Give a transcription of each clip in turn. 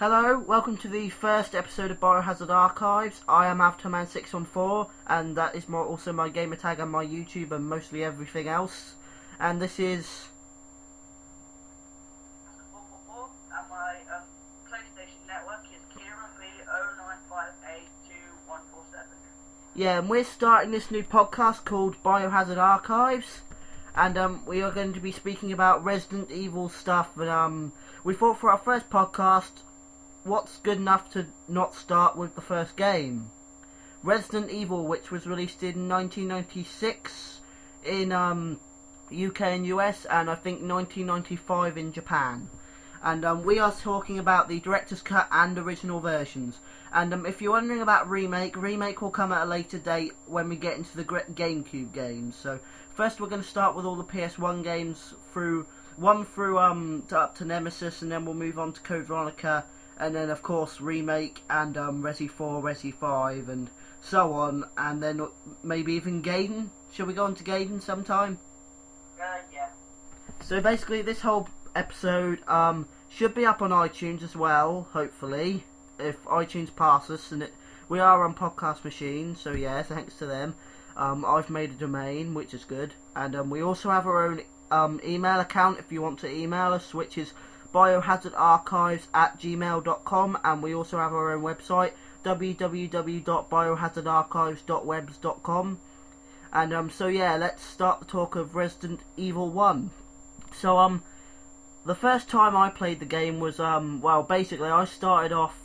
Hello, welcome to the first episode of Biohazard Archives. I am AvatarMan614, and that is my, also my gamer tag and my YouTube and mostly everything else. And this is. my PlayStation network is Kira B09582147. Yeah, and we're starting this new podcast called Biohazard Archives. And um, we are going to be speaking about Resident Evil stuff. And um, we thought for our first podcast, what's good enough to not start with the first game? Resident Evil, which was released in 1996 in um, UK and US, and I think 1995 in Japan. And um, we are talking about the director's cut and original versions. And um, if you're wondering about remake, remake will come at a later date when we get into the GameCube games. So first, we're going to start with all the PS1 games through one through um to, up to Nemesis, and then we'll move on to Code Veronica, and then of course remake and um Resi 4, Resi 5, and so on, and then maybe even Gaiden. Shall we go on to Gaiden sometime? Uh, yeah. So basically, this whole episode um, should be up on iTunes as well. Hopefully, if iTunes passes, us, and it we are on Podcast Machine, so yeah, thanks to them. Um, I've made a domain, which is good, and um, we also have our own um, email account if you want to email us, which is biohazardarchives at gmail.com, and we also have our own website www.biohazardarchives.webs.com. And um, so yeah, let's start the talk of Resident Evil One. So um, the first time I played the game was um, well, basically I started off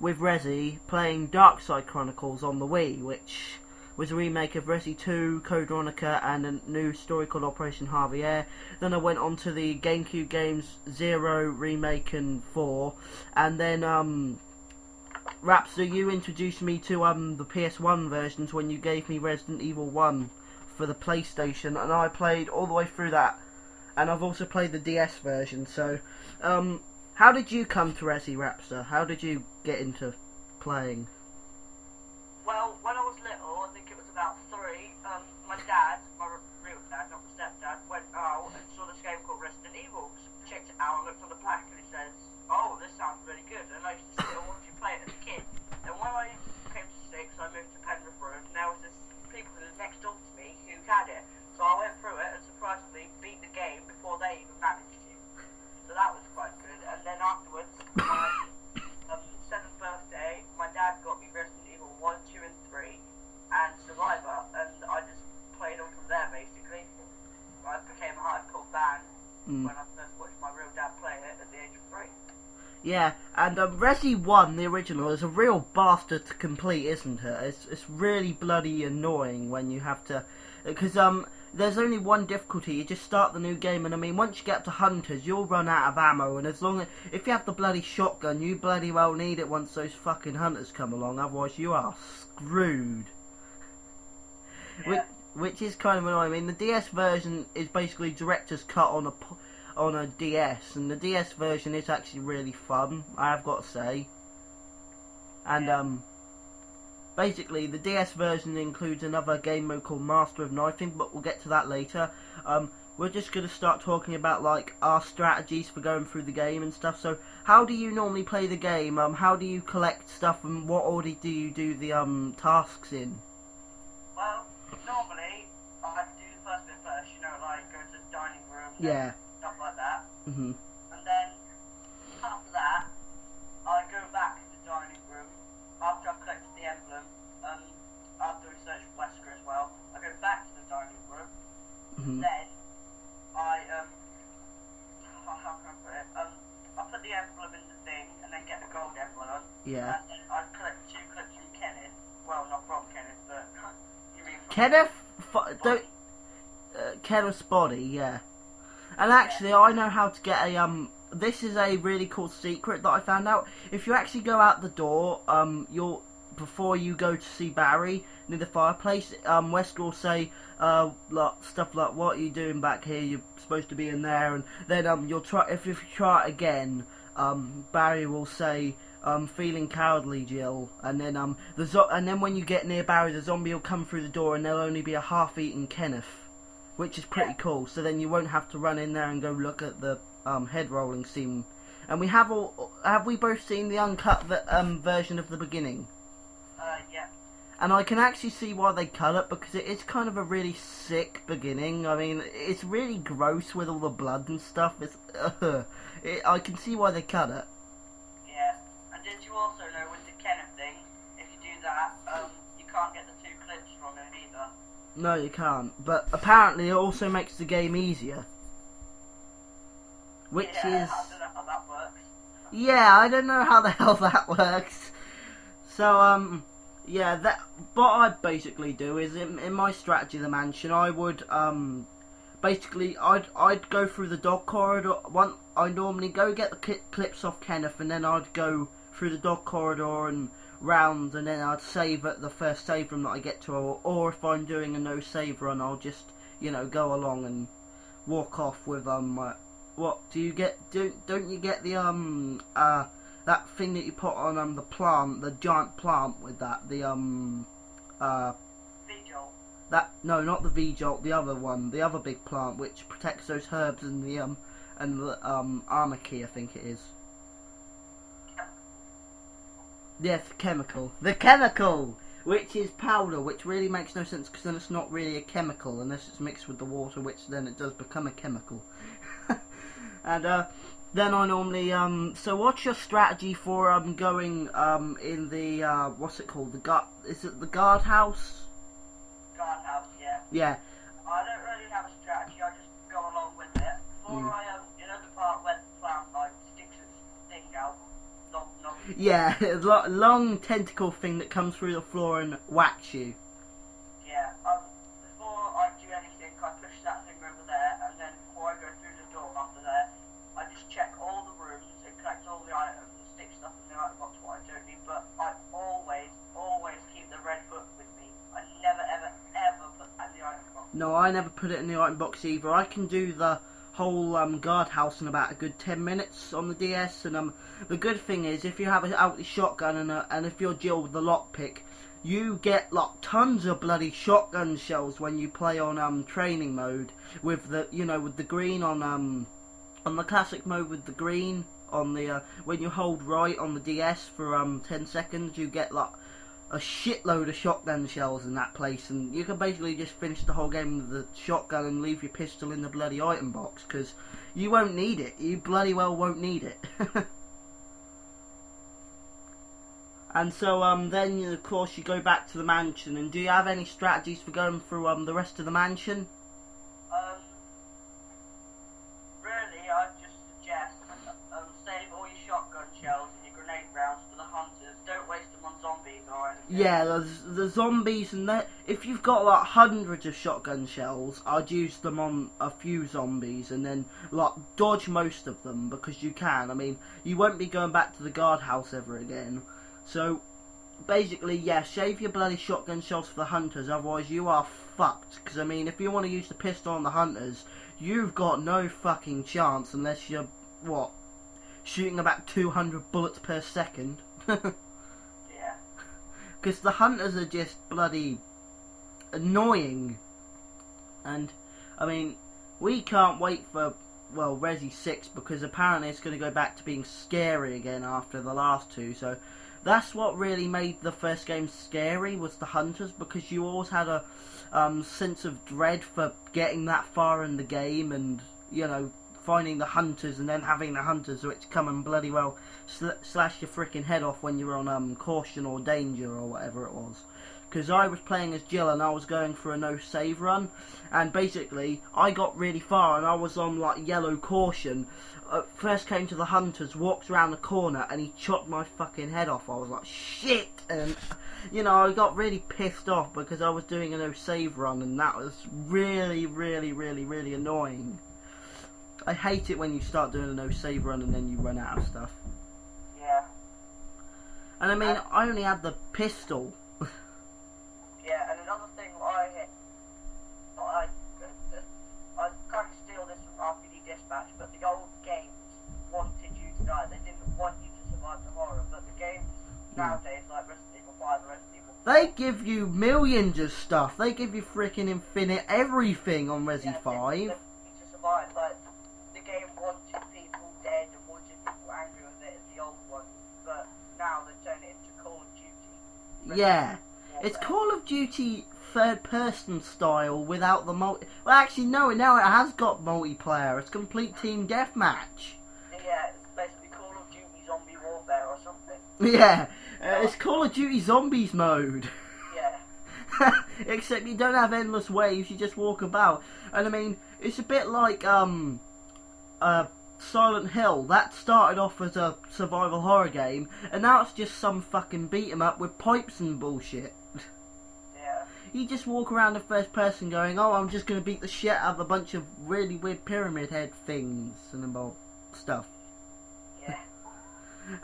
with Resi playing Dark Side Chronicles on the Wii, which was a remake of Resi 2, Code Veronica, and a new story called Operation Javier. Then I went on to the GameCube games Zero remake and Four, and then um, Rapster, you introduced me to um the PS1 versions when you gave me Resident Evil 1 for the PlayStation, and I played all the way through that. And I've also played the DS version. So, um, how did you come to Resi Rapster? How did you get into playing? Well, when I was little, I think it was about three, um, my dad, my r- real dad, not my stepdad, went out and saw this game called Resident Evil. Checked it out and looked on the back and he says, oh, this sounds really good. And I used to sit and watch you play it as a kid. And when I came to six, I moved to Penrith Road and there was this people who lived next door to me who had it. So I went through it and surprisingly beat the game before they even managed to. So that was quite good. And then afterwards, my um, seventh birthday, my dad got me Resident Evil 1, 2, and 3, and Survivor, and I just played on from there basically. I became a hardcore fan Mm. when I first watched my real dad play it at the age of 3. Yeah, and um, Resi 1, the original, is a real bastard to complete, isn't it? It's, it's really bloody annoying when you have to. Because um, there's only one difficulty. You just start the new game, and I mean, once you get to Hunters, you'll run out of ammo, and as long as. If you have the bloody shotgun, you bloody well need it once those fucking Hunters come along, otherwise, you are screwed. Which, which is kind of annoying. I mean, the DS version is basically director's cut on a. p- on a DS, and the DS version is actually really fun. I have got to say. And um, basically the DS version includes another game mode called Master of Knifing, but we'll get to that later. Um, we're just going to start talking about like our strategies for going through the game and stuff. So, how do you normally play the game? Um, how do you collect stuff, and what order do you do the um tasks in? Well, normally, I do the first bit first, you know, like go to the dining room, Yeah. Stuff like that. Mhm. And then after that, I go back to the dining room after I've collected the emblem. Um, after we search for Wesker as well, I go back to the dining room. Mhm. Then I um, how can I put it? Um, I put the emblem in the thing and then get the gold emblem. On, Yeah. And then I collect two clips from Kenneth. Well, not from Kenneth, but you mean from Kenneth, f- don't, uh, Kenneth's body, yeah. And actually, I know how to get a um. This is a really cool secret that I found out. If you actually go out the door, um, you'll before you go to see Barry near the fireplace, um, Wesker will say, uh, like, stuff like, "What are you doing back here? You're supposed to be in there." And then um, you'll try if, if you try it again, um, Barry will say, um, feeling cowardly, Jill. And then um, the zo- and then when you get near Barry, the zombie will come through the door, and there'll only be a half-eaten Kenneth, which is pretty cool. So then you won't have to run in there and go look at the um, head rolling scene. And we have all have we both seen the uncut v- um, version of the beginning? Uh, yeah. And I can actually see why they cut it because it is kind of a really sick beginning. I mean, it's really gross with all the blood and stuff. It's, uh, it, I can see why they cut it. No, you can't. But apparently, it also makes the game easier. Which yeah, is. I don't know how that works. Yeah, I don't know how the hell that works. So, um, yeah, that what I basically do is in, in my strategy of the mansion, I would um, basically I'd I'd go through the dog corridor. One, I normally go get the clips off Kenneth, and then I'd go through the dog corridor and round, and then I'd save at the first save room that I get to, or, or if I'm doing a no save run, I'll just you know go along and walk off with um. My, what do you get? Don't don't you get the um uh that thing that you put on um the plant, the giant plant with that the um uh Vigil. that no not the V jolt, the other one, the other big plant which protects those herbs and the um and the um armor key I think it is. Yes, chemical. The chemical, which is powder, which really makes no sense because then it's not really a chemical unless it's mixed with the water, which then it does become a chemical. and uh, then I normally um. So what's your strategy for um going um in the uh what's it called the guard? Is it the guardhouse? Guardhouse, yeah. Yeah. Yeah, a long tentacle thing that comes through the floor and whacks you. yeah, um, before I do anything, I push that thing over there, and then before I go through the door after there, I just check all the rooms and collect all the items and stick stuff in the item box what I don't need, but I always, always keep the red book with me. I never, ever, ever put that in the item box. No, I never put it in the item box either. I can do the whole um, guardhouse in about a good 10 minutes on the DS. And um, the good thing is, if you have an out shotgun and, a, and if you're Jill with the lockpick, you get like tons of bloody shotgun shells when you play on um training mode with the you know with the green on um on the classic mode with the green on the uh, when you hold right on the DS for um 10 seconds you get like a shitload of shotgun shells in that place, and you can basically just finish the whole game with the shotgun and leave your pistol in the bloody item box because you won't need it. You bloody well won't need it. and so, um, then of course you go back to the mansion. And do you have any strategies for going through um the rest of the mansion? Um, really, I just suggest um, save all your shotgun shells and your grenade rounds for the hunters. Don't waste them on zombies or anything. Yeah, the zombies and that. If you've got like hundreds of shotgun shells, I'd use them on a few zombies and then like dodge most of them because you can. I mean, you won't be going back to the guardhouse ever again. So basically, yeah, save your bloody shotgun shells for the hunters. Otherwise, you are fucked. Because I mean, if you want to use the pistol on the hunters, you've got no fucking chance unless you're what shooting about 200 bullets per second. Because the hunters are just bloody annoying. And I mean, we can't wait for well Resi Six because apparently it's going to go back to being scary again after the last two. So that's what really made the first game scary was the hunters because you always had a um, sense of dread for getting that far in the game and you know finding the hunters and then having the hunters which come and bloody well sl- slash your freaking head off when you're on um, caution or danger or whatever it was. Because I was playing as Jill and I was going for a no save run, and basically I got really far and I was on like yellow caution. Uh, first came to the hunters, walked around the corner, and he chopped my fucking head off. I was like shit, and you know I got really pissed off because I was doing a no save run, and that was really, really, really, really annoying. I hate it when you start doing a no save run and then you run out of stuff. Yeah. And I mean, I only had the pistol. Yeah, and another thing I hit, I, I kind of steal this from RPD Dispatch, but the old games wanted you to die. They didn't want you to survive the horror, but the games hmm. nowadays, like Resident Evil 5 and Resident Evil They give you millions of stuff. They give you freaking infinite everything on Resi yeah, 5. they- they Yeah, it's. Call of Duty third person style without the multi. Well, actually, no. Now it has got multiplayer. It's complete team deathmatch. Yeah, it's basically Call of Duty Zombie Warfare or something. Yeah, uh, it's Call of Duty Zombies mode. Yeah. Except you don't have endless waves, you just walk about. And I mean, it's a bit like um uh Silent Hill. That started off as a survival horror game, and now it's just some fucking beat 'em up with pipes and bullshit. Yeah. You just walk around in first person going, oh, I'm just gonna beat the shit out of a bunch of really weird pyramid head things and about stuff. Yeah.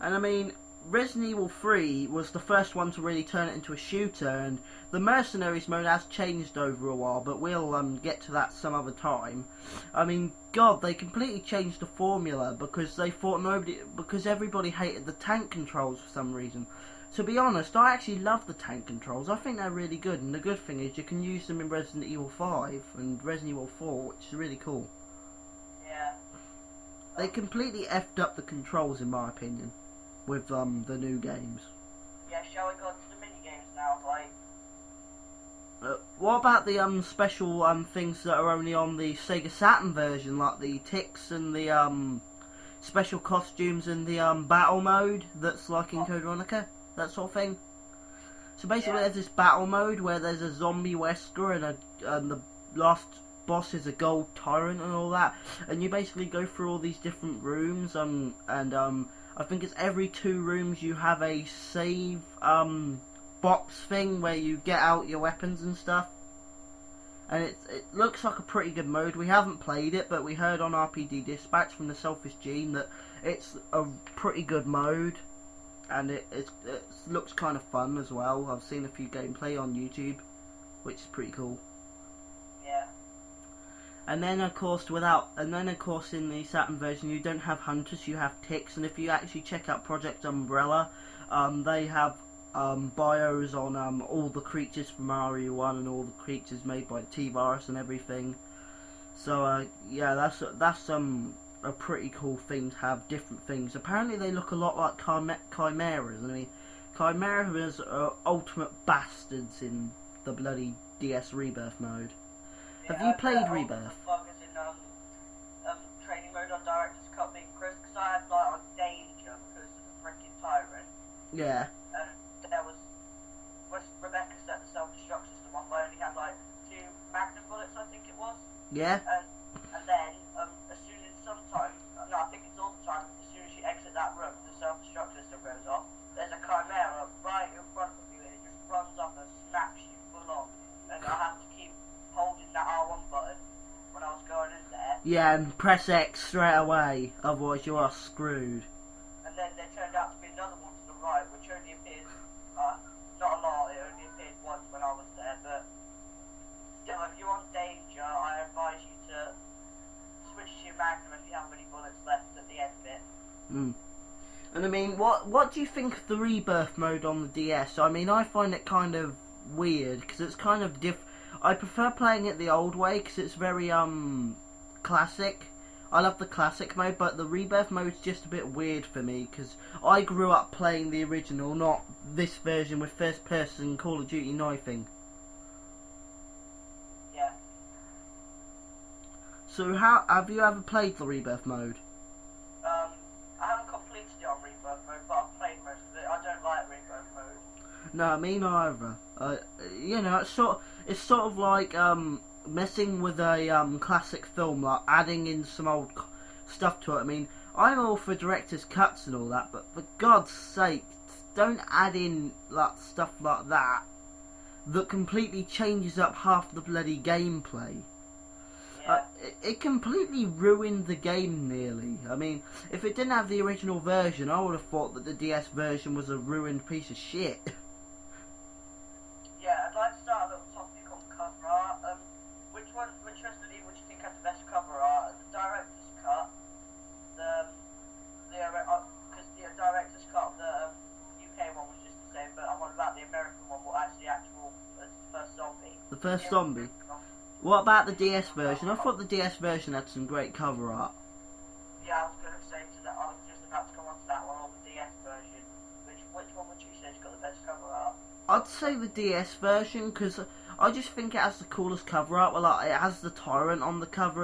And I mean, Resident Evil 3 was the first one to really turn it into a shooter, and the Mercenaries mode has changed over a while, but we'll um, get to that some other time. I mean, God, they completely changed the formula because they thought nobody, because everybody hated the tank controls for some reason. To be honest, I actually love the tank controls. I think they're really good, and the good thing is you can use them in Resident Evil 5 and Resident Evil 4, which is really cool. Yeah. They completely effed up the controls, in my opinion, with um, the new games. Yeah, shall we go to the mini games now, like Uh, what about the um special um things that are only on the Sega Saturn version, like the ticks and the um special costumes and the um battle mode that's like in Code Veronica, that sort of thing? So basically, Yeah. there's this battle mode where there's a zombie Wesker and a and the last boss is a gold tyrant and all that, and you basically go through all these different rooms um and um I think it's every two rooms you have a save um box thing where you get out your weapons and stuff. And it it looks like a pretty good mode. We haven't played it, but we heard on RPD Dispatch from the Selfish Gene that it's a pretty good mode, and it it, it looks kind of fun as well. I've seen a few gameplay on YouTube, which is pretty cool. And then of course without and then of course in the Saturn version you don't have hunters, you have ticks and if you actually check out Project Umbrella, um, they have um, bios on um, all the creatures from Mario 1 and all the creatures made by T-Virus and everything. So uh, yeah, that's that's um a pretty cool thing to have different things. Apparently they look a lot like chime- chimeras. I mean, chimeras are ultimate bastards in the bloody DS Rebirth mode. Have you played Rebirth? The buggers in um, um, training mode on Director's Cut being Chris, because I had like on danger because of the freaking tyrant, Yeah. and there was, was Rebecca set the self-destruct system on, I only had like two magnum bullets, I think it was, Yeah. and then um, as soon as sometimes, no, I think it's all the time, as soon as you exit that room, the self-destruct system goes off. There's a chimera right in front of you, and it just runs up and snaps you full on, and I have to keep holding that R1 button when I was going in And press X straight away, otherwise you are screwed. And then there turned out to be another one to the right, which only appeared, uh, not a lot, it only appeared once when I was there, but still, if you're on danger, I advise you to switch to your magnum if you have any bullets left at the end bit. Mm. And I mean, what what do you think of the rebirth mode on the DS? I mean, I find it kind of weird because it's kind of diff. I prefer playing it the old way because it's very um classic. I love the classic mode, but the rebirth mode is just a bit weird for me because I grew up playing the original, not this version with first person Call of Duty knifing. Yeah. So how have you ever played the rebirth mode? Um, I haven't completed it on Rebirth mode, but I've played most of it. I don't like Rebirth mode. No, me neither. Uh, you know, it's sort it's sort of like um, messing with a um, classic film, like adding in some old stuff to it. I mean, I'm all for director's cuts and all that, but for God's sake, don't add in like stuff like that that completely changes up half the bloody gameplay. Yeah. Uh, it, it completely ruined the game nearly. I mean, if it didn't have the original version, I would have thought that the DS version was a ruined piece of shit. Yeah, I'd like to start a little topic on cover art. Um, which one, which Resident Evil do you think had the best cover art? The director's cut, the, the, because the director's cut of the um, UK one was just the same, but I'm on about the American one, what actually actual, as the first zombie. The first zombie. What about the DS version? I thought the DS version had some great cover art. Yeah, I was going to say to that, I was just about to come on to that one, or the DS version. Which, which one would you say has got the best cover art? I'd say the DS version because I just think it has the coolest cover art. Well, like, it has the Tyrant on the cover